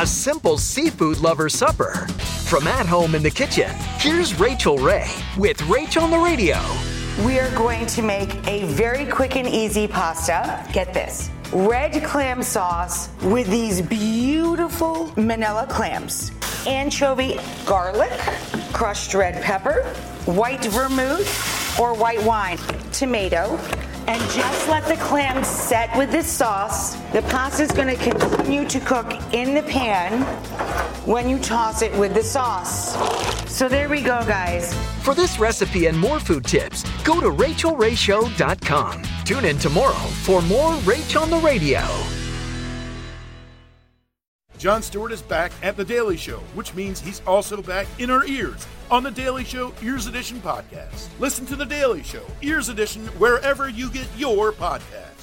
A simple seafood lover supper. From at home in the kitchen, here's Rachael Ray with Rachel on the Radio. We are going to make a very quick and easy pasta. Get this red clam sauce with these beautiful manila clams, anchovy, garlic, crushed red pepper, white vermouth or white wine, tomato, and just let the clams set with this sauce. The pasta is going to continue to cook in the pan when you toss it with the sauce. So there we go, guys. For this recipe and more food tips, go to rachaelrayshow.com. Tune in tomorrow for more Rach on the Radio. Jon Stewart is back at The Daily Show, which means he's also back in our ears on The Daily Show Ears Edition podcast. Listen to The Daily Show Ears Edition wherever you get your podcast.